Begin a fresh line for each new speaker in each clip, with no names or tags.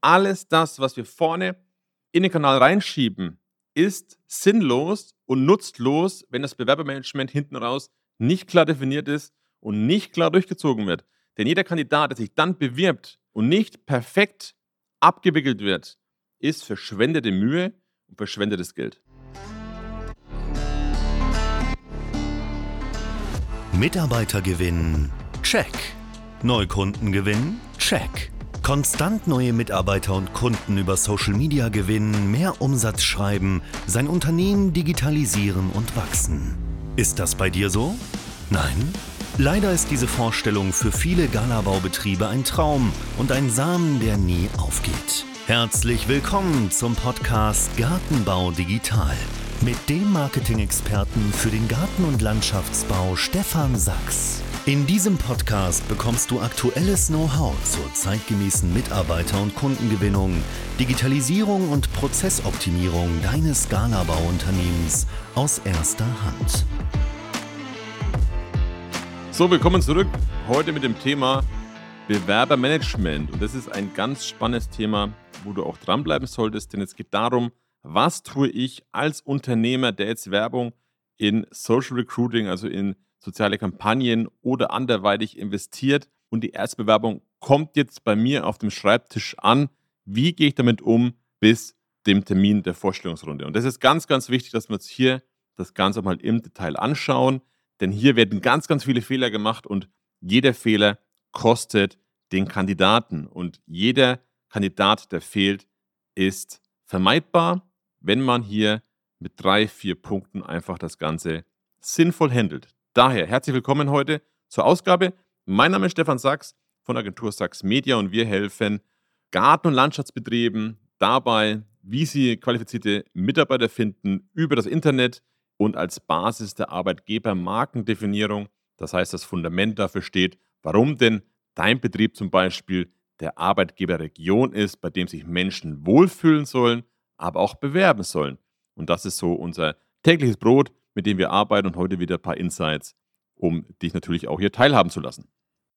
alles das, was wir vorne in den Kanal reinschieben, ist sinnlos und nutzlos, wenn das Bewerbermanagement hinten raus nicht klar definiert ist und nicht klar durchgezogen wird. Denn jeder Kandidat, der sich dann bewirbt und nicht perfekt abgewickelt wird, ist verschwendete Mühe und verschwendetes Geld.
Mitarbeitergewinn, check. Neukundengewinn, check. Konstant neue Mitarbeiter und Kunden über Social Media gewinnen, mehr Umsatz schreiben, sein Unternehmen digitalisieren und wachsen. Ist das bei dir so? Nein? Leider ist diese Vorstellung für viele Galabaubetriebe ein Traum und ein Samen, der nie aufgeht. Herzlich willkommen zum Podcast Gartenbau Digital mit dem Marketing-Experten für den Garten- und Landschaftsbau Stefan Sachs. In diesem Podcast bekommst du aktuelles Know-how zur zeitgemäßen Mitarbeiter- und Kundengewinnung, Digitalisierung und Prozessoptimierung deines Galabau-Unternehmens aus erster Hand.
So, willkommen zurück. Heute mit dem Thema Bewerbermanagement. Und das ist ein ganz spannendes Thema, wo du auch dranbleiben solltest, denn es geht darum, was tue ich als Unternehmer, der jetzt Werbung in Social Recruiting, also in soziale Kampagnen oder anderweitig investiert und die Erstbewerbung kommt jetzt bei mir auf dem Schreibtisch an. Wie gehe ich damit um bis dem Termin der Vorstellungsrunde? Und das ist ganz, ganz wichtig, dass wir uns hier das Ganze mal im Detail anschauen, denn hier werden ganz, ganz viele Fehler gemacht und jeder Fehler kostet den Kandidaten und jeder Kandidat, der fehlt, ist vermeidbar, wenn man hier mit drei, vier Punkten einfach das Ganze sinnvoll handelt. Daher herzlich willkommen heute zur Ausgabe. Mein Name ist Stefan Sachs von Agentur Sachs Media und wir helfen Garten- und Landschaftsbetrieben dabei, wie sie qualifizierte Mitarbeiter finden über das Internet und als Basis der Arbeitgebermarkendefinierung. Das heißt, das Fundament dafür steht, warum denn dein Betrieb zum Beispiel der Arbeitgeberregion ist, bei dem sich Menschen wohlfühlen sollen, aber auch bewerben sollen. Und das ist so unser tägliches Brot, mit dem wir arbeiten und heute wieder ein paar Insights, um dich natürlich auch hier teilhaben zu lassen.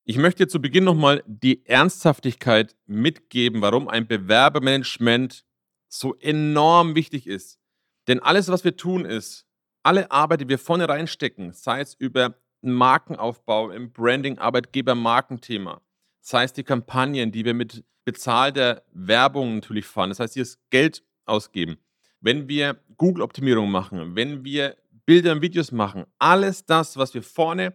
Ich möchte zu Beginn nochmal die Ernsthaftigkeit mitgeben, warum ein Bewerbermanagement so enorm wichtig ist. Denn alles, was wir tun, ist, alle Arbeit, die wir vorne reinstecken, sei es über Markenaufbau im Branding, Arbeitgeber, Markenthema, sei es die Kampagnen, die wir mit bezahlter Werbung natürlich fahren, das heißt, das Geld ausgeben, wenn wir Google-Optimierung machen, wenn wir Bilder und Videos machen, alles das, was wir vorne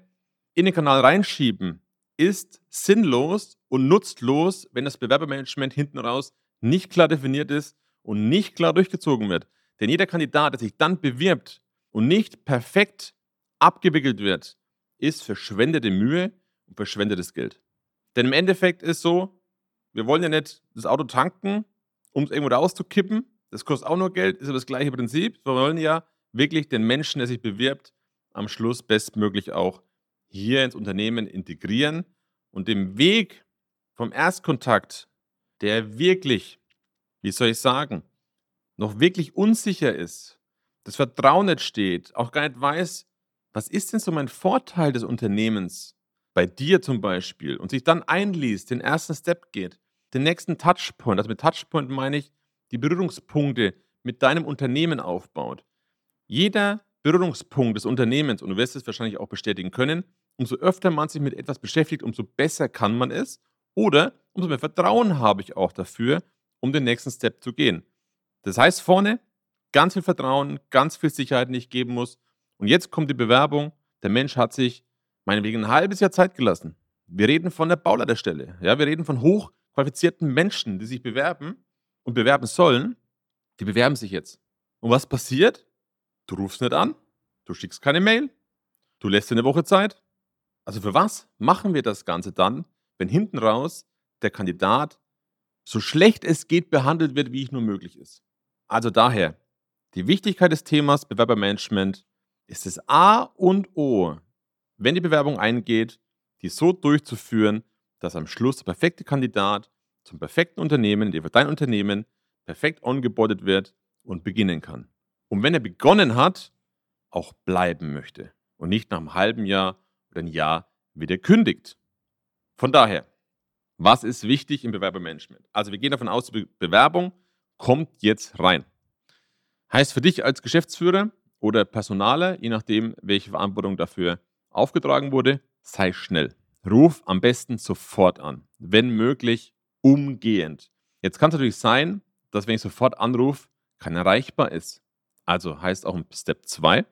in den Kanal reinschieben, ist sinnlos und nutzlos, wenn das Bewerbermanagement hinten raus nicht klar definiert ist und nicht klar durchgezogen wird. Denn jeder Kandidat, der sich dann bewirbt und nicht perfekt abgewickelt wird, ist verschwendete Mühe und verschwendetes Geld. Denn im Endeffekt ist so, wir wollen ja nicht das Auto tanken, um es irgendwo rauszukippen. Das kostet auch nur Geld, ist aber das gleiche Prinzip. Wir wollen ja wirklich den Menschen, der sich bewirbt, am Schluss bestmöglich auch hier ins Unternehmen integrieren und dem Weg vom Erstkontakt, der wirklich, wie soll ich sagen, noch wirklich unsicher ist, das Vertrauen nicht steht, auch gar nicht weiß, was ist denn so mein Vorteil des Unternehmens, bei dir zum Beispiel, und sich dann einliest, den ersten Step geht, den nächsten Touchpoint, also mit Touchpoint meine ich die Berührungspunkte mit deinem Unternehmen aufbaut, jeder Berührungspunkt des Unternehmens, und du wirst es wahrscheinlich auch bestätigen können, umso öfter man sich mit etwas beschäftigt, umso besser kann man es. Oder umso mehr Vertrauen habe ich auch dafür, um den nächsten Step zu gehen. Das heißt vorne ganz viel Vertrauen, ganz viel Sicherheit, die ich geben muss. Und jetzt kommt die Bewerbung. Der Mensch hat sich meinetwegen ein halbes Jahr Zeit gelassen. Wir reden von der Bauleiterstelle. Ja, wir reden von hochqualifizierten Menschen, die sich bewerben und bewerben sollen. Die bewerben sich jetzt. Und was passiert? Du rufst nicht an, du schickst keine Mail, du lässt dir eine Woche Zeit. Also für was machen wir das Ganze dann, wenn hinten raus der Kandidat so schlecht es geht behandelt wird, wie es nur möglich ist? Also daher, die Wichtigkeit des Themas Bewerbermanagement ist das A und O, wenn die Bewerbung eingeht, die so durchzuführen, dass am Schluss der perfekte Kandidat zum perfekten Unternehmen, der für dein Unternehmen perfekt ongeboardet wird und beginnen kann und wenn er begonnen hat, auch bleiben möchte und nicht nach einem halben Jahr oder ein Jahr wieder kündigt. Von daher, Was ist wichtig im Bewerbermanagement? Also wir gehen davon aus, die Bewerbung kommt jetzt rein. Heißt für dich als Geschäftsführer oder Personaler, je nachdem, welche Verantwortung dafür aufgetragen wurde, sei schnell. Ruf am besten sofort an. Wenn möglich, umgehend. Jetzt kann es natürlich sein, dass wenn ich sofort anrufe, kein erreichbar ist. Also heißt auch im Step 2,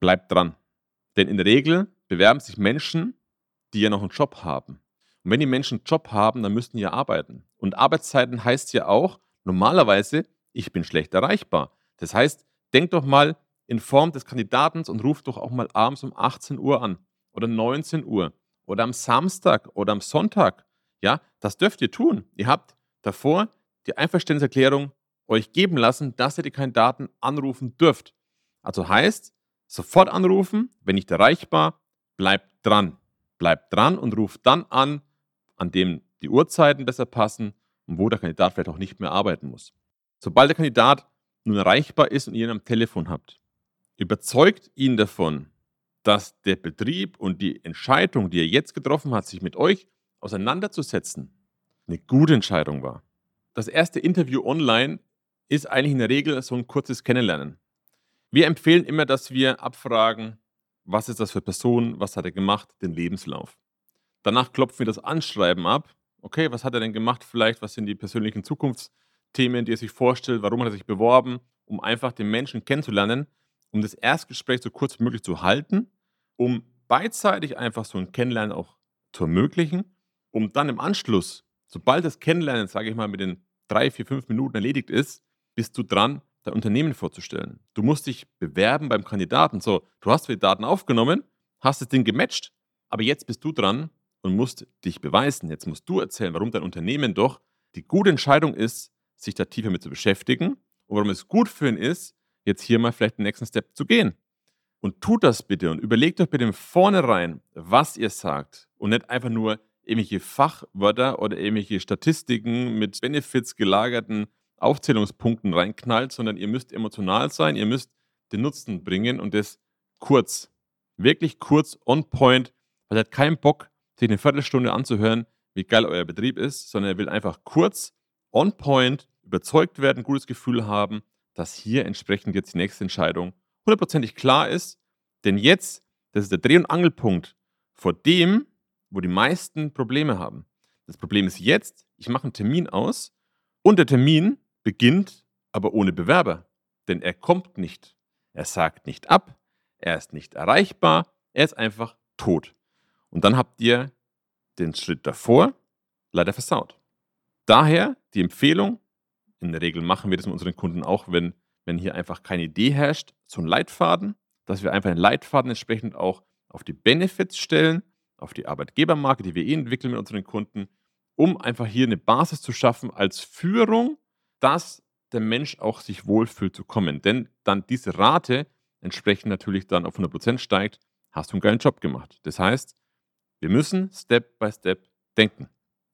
bleib dran. Denn in der Regel bewerben sich Menschen, die ja noch einen Job haben. Und wenn die Menschen einen Job haben, dann müssten die ja arbeiten. Und Arbeitszeiten heißt ja auch, normalerweise, ich bin schlecht erreichbar. Das heißt, denk doch mal in Form des Kandidaten und ruf doch auch mal abends um 18 Uhr an oder 19 Uhr oder am Samstag oder am Sonntag. Ja, das dürft ihr tun. Ihr habt davor die Einverständniserklärung euch geben lassen, dass ihr die Kandidaten anrufen dürft. Also heißt, sofort anrufen, wenn nicht erreichbar, bleibt dran. Bleibt dran und ruft dann an, an dem die Uhrzeiten besser passen und wo der Kandidat vielleicht auch nicht mehr arbeiten muss. Sobald der Kandidat nun erreichbar ist und ihr ihn am Telefon habt, überzeugt ihn davon, dass der Betrieb und die Entscheidung, die er jetzt getroffen hat, sich mit euch auseinanderzusetzen, eine gute Entscheidung war. Das erste Interview online ist eigentlich in der Regel so ein kurzes Kennenlernen. Wir empfehlen immer, dass wir abfragen, was ist das für Person, was hat er gemacht, den Lebenslauf. Danach klopfen wir das Anschreiben ab. Okay, was hat er denn gemacht? Vielleicht, was sind die persönlichen Zukunftsthemen, die er sich vorstellt? Warum hat er sich beworben? Um einfach den Menschen kennenzulernen, um das Erstgespräch so kurz wie möglich zu halten, um beidseitig einfach so ein Kennenlernen auch zu ermöglichen, um dann im Anschluss, sobald das Kennenlernen, sage ich mal, mit den drei, vier, fünf Minuten erledigt ist, bist du dran, dein Unternehmen vorzustellen. Du musst dich bewerben beim Kandidaten. So, du hast die Daten aufgenommen, hast das Ding gematcht, aber jetzt bist du dran und musst dich beweisen. Jetzt musst du erzählen, warum dein Unternehmen doch die gute Entscheidung ist, sich da tiefer mit zu beschäftigen und warum es gut für ihn ist, jetzt hier mal vielleicht den nächsten Step zu gehen. Und tut das bitte und überlegt euch bitte im Vornherein, was ihr sagt und nicht einfach nur irgendwelche Fachwörter oder irgendwelche Statistiken mit Benefits gelagerten Aufzählungspunkten reinknallt, sondern ihr müsst emotional sein, ihr müsst den Nutzen bringen und das kurz. Wirklich kurz, on point, weil er hat keinen Bock, sich eine Viertelstunde anzuhören, wie geil euer Betrieb ist, sondern er will einfach kurz, on point, überzeugt werden, gutes Gefühl haben, dass hier entsprechend jetzt die nächste Entscheidung hundertprozentig klar ist. Denn jetzt, das ist der Dreh- und Angelpunkt vor dem, wo die meisten Probleme haben. Das Problem ist jetzt, ich mache einen Termin aus und der Termin beginnt aber ohne Bewerber. Denn er kommt nicht. Er sagt nicht ab, er ist nicht erreichbar, er ist einfach tot. Und dann habt ihr den Schritt davor leider versaut. Daher die Empfehlung, in der Regel machen wir das mit unseren Kunden auch, wenn, wenn hier einfach keine Idee herrscht, so ein Leitfaden, dass wir einfach einen Leitfaden entsprechend auch auf die Benefits stellen, auf die Arbeitgebermarke, die wir eh entwickeln mit unseren Kunden, um einfach hier eine Basis zu schaffen als Führung, dass der Mensch auch sich wohlfühlt zu kommen. Denn dann diese Rate entsprechend natürlich dann auf 100% steigt, hast du einen geilen Job gemacht. Das heißt, wir müssen Step by Step denken.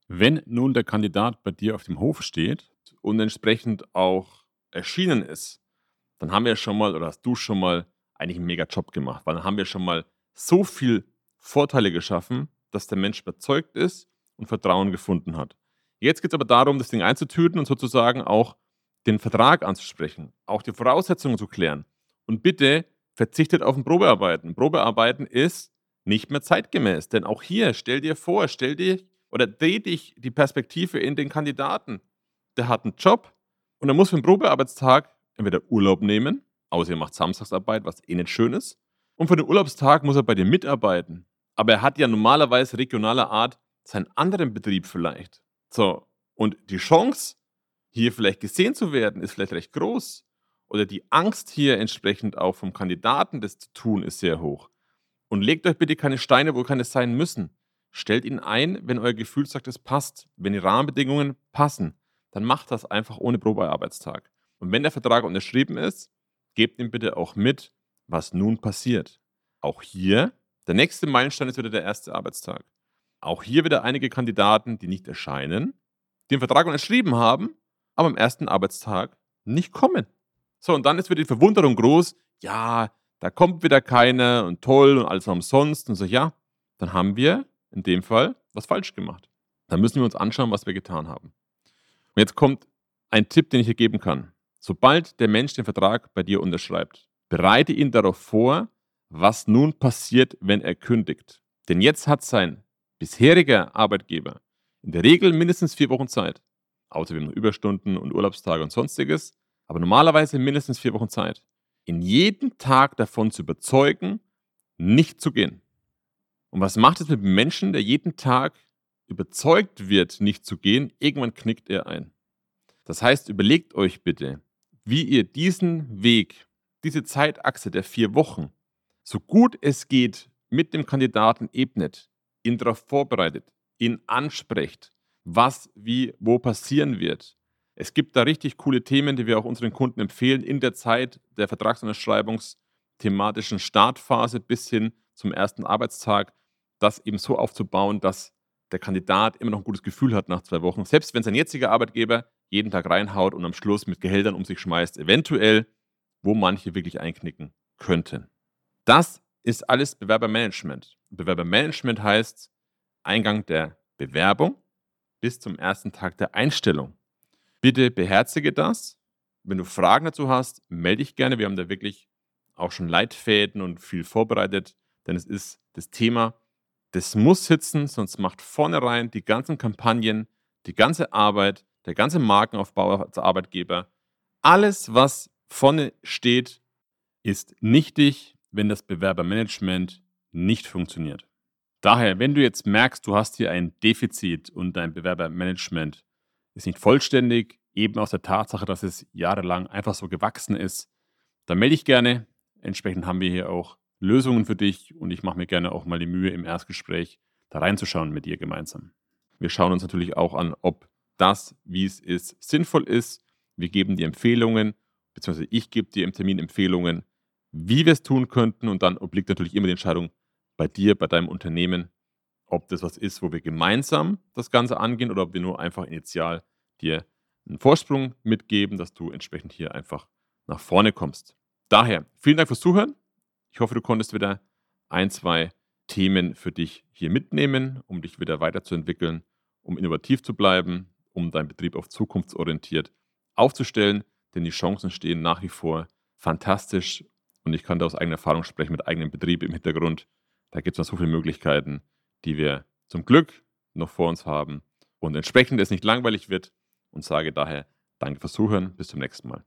Wenn nun der Kandidat bei dir auf dem Hof steht und entsprechend auch erschienen ist, dann haben wir schon mal oder hast du schon mal eigentlich einen mega Job gemacht, weil dann haben wir schon mal so viel Vorteile geschaffen, dass der Mensch überzeugt ist und Vertrauen gefunden hat. Jetzt geht es aber darum, das Ding einzutüten und sozusagen auch den Vertrag anzusprechen, auch die Voraussetzungen zu klären. Und bitte verzichtet auf ein Probearbeiten. Probearbeiten ist nicht mehr zeitgemäß, denn auch hier stell dir vor, stell dir oder dreh dich die Perspektive in den Kandidaten. Der hat einen Job und er muss für den Probearbeitstag entweder Urlaub nehmen, außer er macht Samstagsarbeit, was eh nicht schön ist, und für den Urlaubstag muss er bei dir mitarbeiten. Aber er hat ja normalerweise regionaler Art seinen anderen Betrieb vielleicht. So, und die Chance, hier vielleicht gesehen zu werden, ist vielleicht recht groß. Oder die Angst hier entsprechend auch vom Kandidaten, das zu tun, ist sehr hoch. Und legt euch bitte keine Steine, wo keine sein müssen. Stellt ihn ein, wenn euer Gefühl sagt, es passt. Wenn die Rahmenbedingungen passen, dann macht das einfach ohne Probearbeitstag. Und wenn der Vertrag unterschrieben ist, gebt ihm bitte auch mit, was nun passiert. Auch hier, der nächste Meilenstein ist wieder der erste Arbeitstag. Auch hier wieder einige Kandidaten, die nicht erscheinen, den Vertrag unterschrieben haben, aber am ersten Arbeitstag nicht kommen. So, und dann ist wieder die Verwunderung groß, ja, da kommt wieder keiner und toll und alles umsonst und so, ja, dann haben wir in dem Fall was falsch gemacht. dann müssen wir uns anschauen, was wir getan haben. Und jetzt kommt ein Tipp, den ich hier geben kann. Sobald der Mensch den Vertrag bei dir unterschreibt, bereite ihn darauf vor, was nun passiert, wenn er kündigt. Denn jetzt hat sein bisheriger Arbeitgeber in der Regel mindestens vier Wochen Zeit. Außer wir haben noch Überstunden und Urlaubstage und sonstiges. Aber normalerweise mindestens vier Wochen Zeit. In jeden Tag davon zu überzeugen, nicht zu gehen. Und was macht es mit einem Menschen, der jeden Tag überzeugt wird, nicht zu gehen? Irgendwann knickt er ein. Das heißt, überlegt euch bitte, wie ihr diesen Weg, diese Zeitachse der vier Wochen, so gut es geht mit dem Kandidaten ebnet, ihn darauf vorbereitet, ihn ansprecht, was, wie, wo passieren wird. Es gibt da richtig coole Themen, die wir auch unseren Kunden empfehlen, in der Zeit der Vertragsunterschreibungsthematischen Startphase bis hin zum ersten Arbeitstag, das eben so aufzubauen, dass der Kandidat immer noch ein gutes Gefühl hat nach zwei Wochen, selbst wenn sein jetziger Arbeitgeber jeden Tag reinhaut und am Schluss mit Gehältern um sich schmeißt, eventuell, wo manche wirklich einknicken könnten. Das ist alles Bewerbermanagement. Bewerbermanagement heißt Eingang der Bewerbung bis zum ersten Tag der Einstellung. Bitte beherzige das. Wenn du Fragen dazu hast, melde dich gerne. Wir haben da wirklich auch schon Leitfäden und viel vorbereitet, denn es ist das Thema, das muss sitzen, sonst macht vornherein die ganzen Kampagnen, die ganze Arbeit, der ganze Markenaufbau als Arbeitgeber, alles, was vorne steht, ist nichtig, wenn das Bewerbermanagement nicht funktioniert. Daher, wenn du jetzt merkst, du hast hier ein Defizit und dein Bewerbermanagement ist nicht vollständig, eben aus der Tatsache, dass es jahrelang einfach so gewachsen ist, dann melde dich gerne. Entsprechend haben wir hier auch Lösungen für dich und ich mache mir gerne auch mal die Mühe, im Erstgespräch da reinzuschauen mit dir gemeinsam. Wir schauen uns natürlich auch an, ob das, wie es ist, sinnvoll ist. Wir geben dir Empfehlungen, beziehungsweise ich gebe dir im Termin Empfehlungen, wie wir es tun könnten und dann obliegt natürlich immer die Entscheidung bei dir, bei deinem Unternehmen, ob das was ist, wo wir gemeinsam das Ganze angehen oder ob wir nur einfach initial dir einen Vorsprung mitgeben, dass du entsprechend hier einfach nach vorne kommst. Daher, vielen Dank fürs Zuhören. Ich hoffe, du konntest wieder ein, zwei Themen für dich hier mitnehmen, um dich wieder weiterzuentwickeln, um innovativ zu bleiben, um deinen Betrieb auf zukunftsorientiert aufzustellen, denn die Chancen stehen nach wie vor fantastisch und ich kann da aus eigener Erfahrung sprechen mit eigenem Betrieb im Hintergrund. Da gibt es noch so viele Möglichkeiten, die wir zum Glück noch vor uns haben und entsprechend es nicht langweilig wird und sage daher Danke fürs Zuhören. Bis zum nächsten Mal.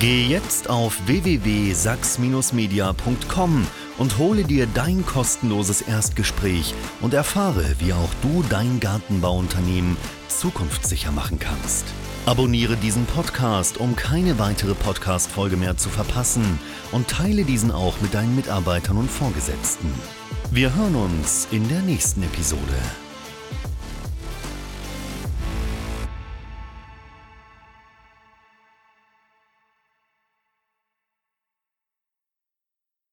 Geh jetzt auf www.sachs-media.com und hole dir dein kostenloses Erstgespräch und erfahre, wie auch du dein Gartenbauunternehmen zukunftssicher machen kannst. Abonniere diesen Podcast, um keine weitere Podcast-Folge mehr zu verpassen und teile diesen auch mit deinen Mitarbeitern und Vorgesetzten. Wir hören uns in der nächsten Episode.